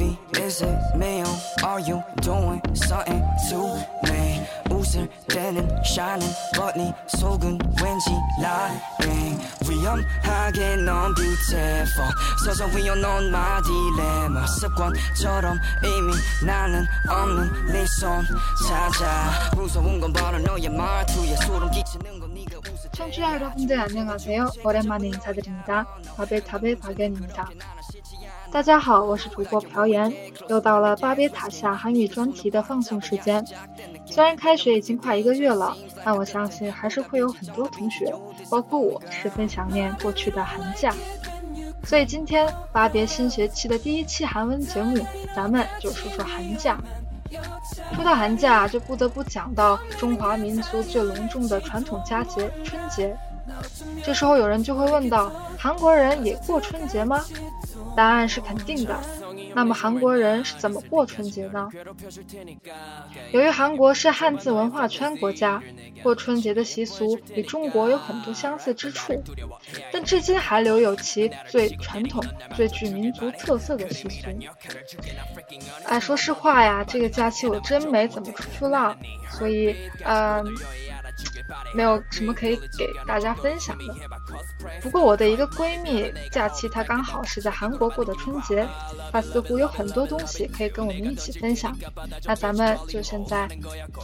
Baby, is it me or are you doing something to me? 웃을 때는 shining, but 네 속은 왠지 lying. 위험하게 넌 beautiful. 서서히 오는 my dilemma. 습관처럼 이미 나는 없는 네손 찾아. 무서운 건 바로 너의 말투에 소름 끼치는 건 네가 웃을 때. 청취자 여러분들 안녕하세요. 오랜만에 인사드립니다. 바벨塔贝 박연입니다. 大家好，我是主播朴妍，又到了巴别塔下韩语专题的放送时间。虽然开学已经快一个月了，但我相信还是会有很多同学，包括我，十分想念过去的寒假。所以今天巴别新学期的第一期韩文节目，咱们就说说寒假。说到寒假，就不得不讲到中华民族最隆重的传统佳节——春节。这时候有人就会问到：韩国人也过春节吗？答案是肯定的。那么韩国人是怎么过春节呢？由于韩国是汉字文化圈国家，过春节的习俗与中国有很多相似之处，但至今还留有其最传统、最具民族特色的习俗。哎，说实话呀，这个假期我真没怎么出去浪，所以，嗯。没有什么可以给大家分享的。不过我的一个闺蜜假期她刚好是在韩国过的春节，她似乎有很多东西可以跟我们一起分享。那咱们就现在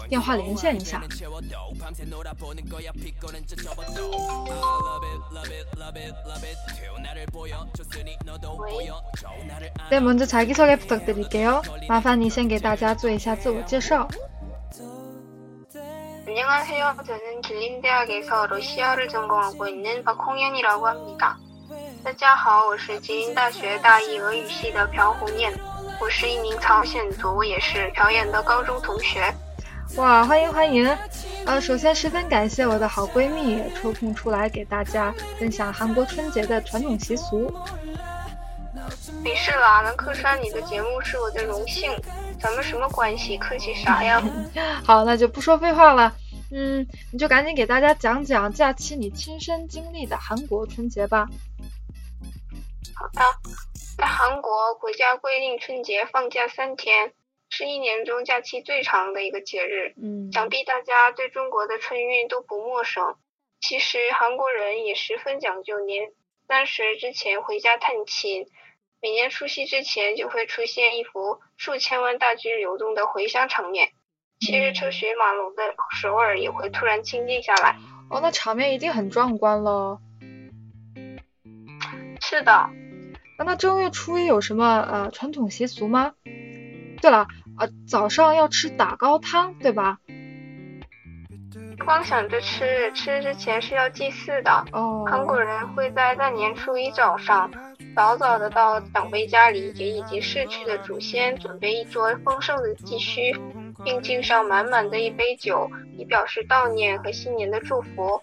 电话连线一下。喂，네먼저자기소개부탁드릴게요麻烦你先给大家做一下自我介绍。 안녕하세요. 저는 길림대학에서 러시아를 전공하고 있는 박홍현이라고 합니다. 大家好，我是吉林大学大一俄语系的朴红艳，我是一名朝鲜族，也是朴妍的高中同学。哇，欢迎欢迎！呃，首先十分感谢我的好闺蜜抽空出来给大家分享韩国春节的传统习俗。没事啦，能客串你的节目是我的荣幸。咱们什么关系？客气啥呀？好，那就不说废话了。 嗯，你就赶紧给大家讲讲假期你亲身经历的韩国春节吧。好的，在韩国，国家规定春节放假三天，是一年中假期最长的一个节日。嗯，想必大家对中国的春运都不陌生。其实韩国人也十分讲究年三十之前回家探亲。每年除夕之前就会出现一幅数千万大军流动的回乡场面，骑着车水马龙的首尔也会突然清静下来。哦，那场面一定很壮观了。是的。那那正月初一有什么呃传统习俗吗？对了，呃早上要吃打糕汤，对吧？光想着吃，吃之前是要祭祀的。哦。韩国人会在大年初一早上。早早的到长辈家里，给已经逝去的祖先准备一桌丰盛的祭须，并敬上满满的一杯酒，以表示悼念和新年的祝福。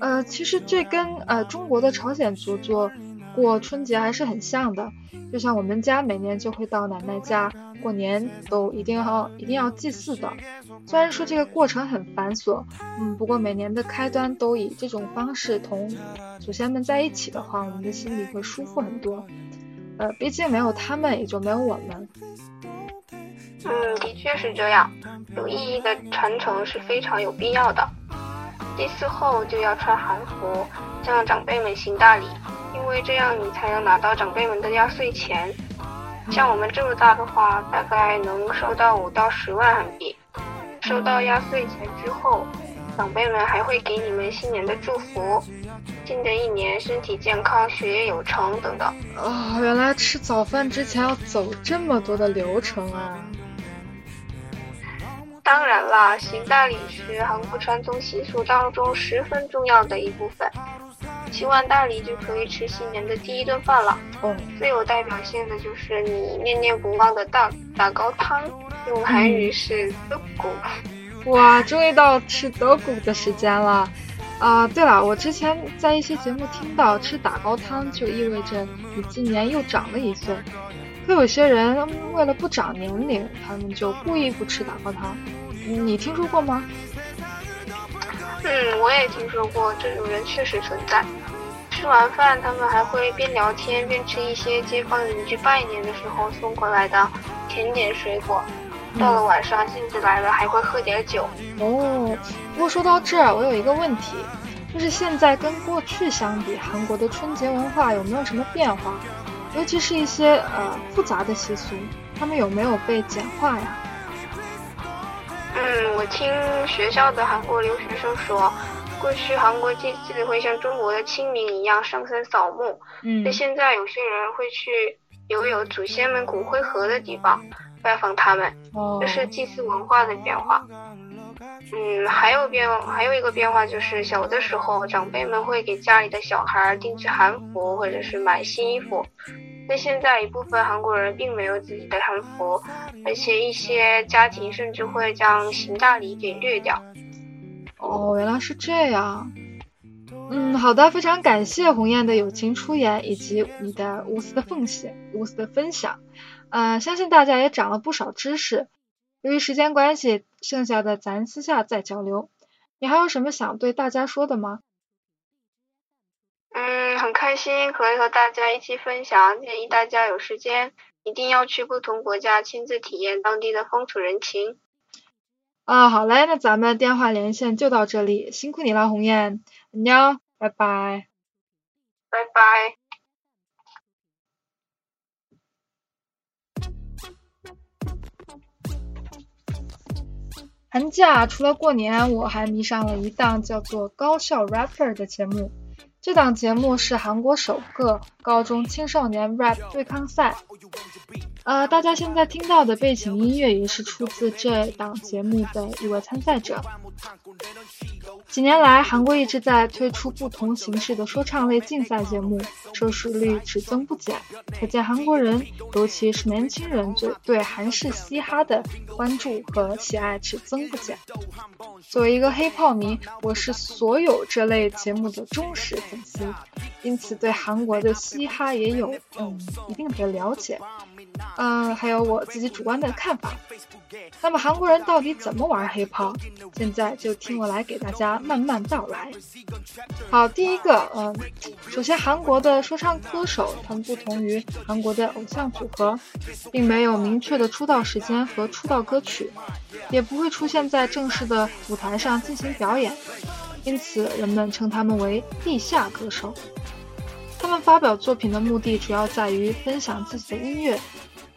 呃，其实这跟呃中国的朝鲜族做过春节还是很像的。就像我们家每年就会到奶奶家过年，都一定要一定要祭祀的。虽然说这个过程很繁琐，嗯，不过每年的开端都以这种方式同祖先们在一起的话，我们的心里会舒服很多。呃，毕竟没有他们，也就没有我们。嗯，的确是这样，有意义的传承是非常有必要的。祭祀后就要穿韩服，向长辈们行大礼。因为这样你才能拿到长辈们的压岁钱，像我们这么大的话，大概能收到五到十万韩币。收到压岁钱之后，长辈们还会给你们新年的祝福，新的一年身体健康、学业有成等等。哦，原来吃早饭之前要走这么多的流程啊！当然啦，行大礼是韩国传统习俗当中十分重要的一部分。行完大礼就可以吃新年的第一顿饭了。哦，最有代表性的就是你念念不忘的大打糕汤，用韩语是德谷。哇，终于到吃德古的时间了。啊，对了，我之前在一些节目听到吃打糕汤就意味着你今年又长了一岁。可有些人为了不长年龄，他们就故意不吃打糕汤。你听说过吗？嗯，我也听说过这种人确实存在。吃吃完饭，他们还会边聊天边吃一些街坊邻居拜年的时候送过来的甜点水果。到了晚上，兴致来了还会喝点酒。哦，不过说到这儿，我有一个问题，就是现在跟过去相比，韩国的春节文化有没有什么变化？尤其是一些呃复杂的习俗，他们有没有被简化呀？嗯，我听学校的韩国留学生说，过去韩国祭祀会像中国的清明一样上山扫墓，嗯，那现在有些人会去留有祖先们骨灰盒的地方拜访他们，这是祭祀文化的变化。嗯，还有变，还有一个变化就是小的时候长辈们会给家里的小孩定制韩服或者是买新衣服。那现在一部分韩国人并没有自己的韩服，而且一些家庭甚至会将行大礼给略掉。哦，原来是这样。嗯，好的，非常感谢鸿雁的友情出演以及你的无私的奉献、无私的分享。呃，相信大家也长了不少知识。由于时间关系，剩下的咱私下再交流。你还有什么想对大家说的吗？嗯，很开心可以和大家一起分享，建议大家有时间一定要去不同国家亲自体验当地的风土人情。啊，好嘞，那咱们电话连线就到这里，辛苦你了，鸿雁，你好，拜拜，拜拜。寒假除了过年，我还迷上了一档叫做《高校 rapper》的节目。这档节目是韩国首个高中青少年 rap 对抗赛。呃，大家现在听到的背景音乐也是出自这档节目的一位参赛者。几年来，韩国一直在推出不同形式的说唱类竞赛节目，收视率只增不减，可见韩国人，尤其是年轻人，对对韩式嘻哈的关注和喜爱只增不减。作为一个黑炮迷，我是所有这类节目的忠实粉丝，因此对韩国的嘻哈也有嗯一定的了解。嗯，还有我自己主观的看法。那么韩国人到底怎么玩黑炮？现在就听我来给大家慢慢道来。好，第一个，嗯，首先韩国的说唱歌手，他们不同于韩国的偶像组合，并没有明确的出道时间和出道歌曲，也不会出现在正式的舞台上进行表演，因此人们称他们为地下歌手。他们发表作品的目的主要在于分享自己的音乐。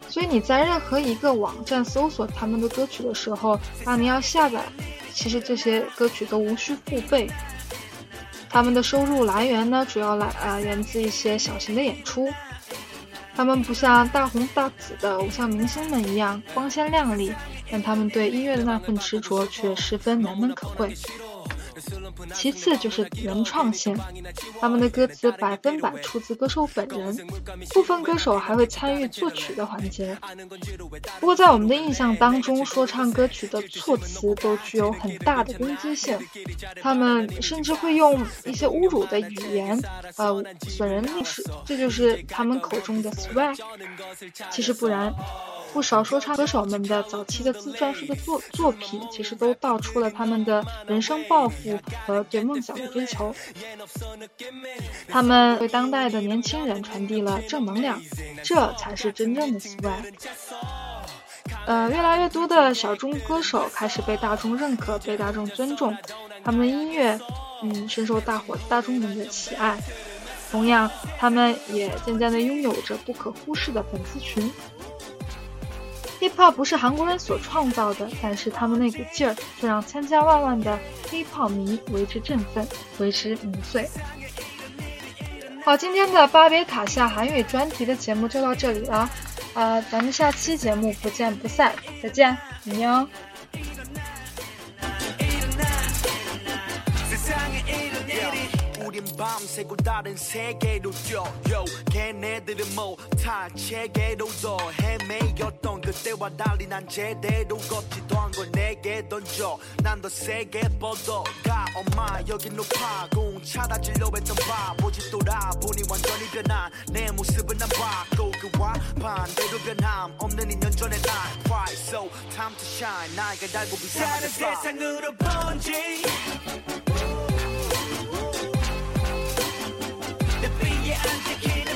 所以你在任何一个网站搜索他们的歌曲的时候，那你要下载，其实这些歌曲都无需付费。他们的收入来源呢，主要来呃源自一些小型的演出。他们不像大红大紫的偶像明星们一样光鲜亮丽，但他们对音乐的那份执着却十分难能可贵。其次就是原创性，他们的歌词百分百出自歌手本人，部分歌手还会参与作曲的环节。不过在我们的印象当中，说唱歌曲的措辞都具有很大的攻击性，他们甚至会用一些侮辱的语言，呃，损人利己，这就是他们口中的 swag。其实不然。不少说唱歌手们的早期的自传式的作作品，其实都道出了他们的人生抱负和对梦想的追求。他们为当代的年轻人传递了正能量，这才是真正的 swag。呃，越来越多的小众歌手开始被大众认可、被大众尊重，他们的音乐，嗯，深受大伙大众们的喜爱。同样，他们也渐渐地拥有着不可忽视的粉丝群。Hiphop 不是韩国人所创造的，但是他们那股劲儿却让千千万万的 hiphop 迷为之振奋，为之迷醉。好，今天的巴别塔下韩语专题的节目就到这里了，啊，咱们下期节目不见不散，再见，你哟。 밤새고 다른 세계로 뛰어 Yo. 걔네들은 뭐다 체계로도 헤매였던 그때와 달리 난 제대로 걷지도 한걸 내게 던져. 난 더 세게 뻗어가. 엄마 여긴 높아. 공 찾아질려 했던 바보지 돌아보니 완전히 변한 내 모습은 안 바꿔 그와 반대로 변함 없는 2년 전의 날 Right so time to shine. 나이가 달고 비상한 세상으로 번지 anti-kid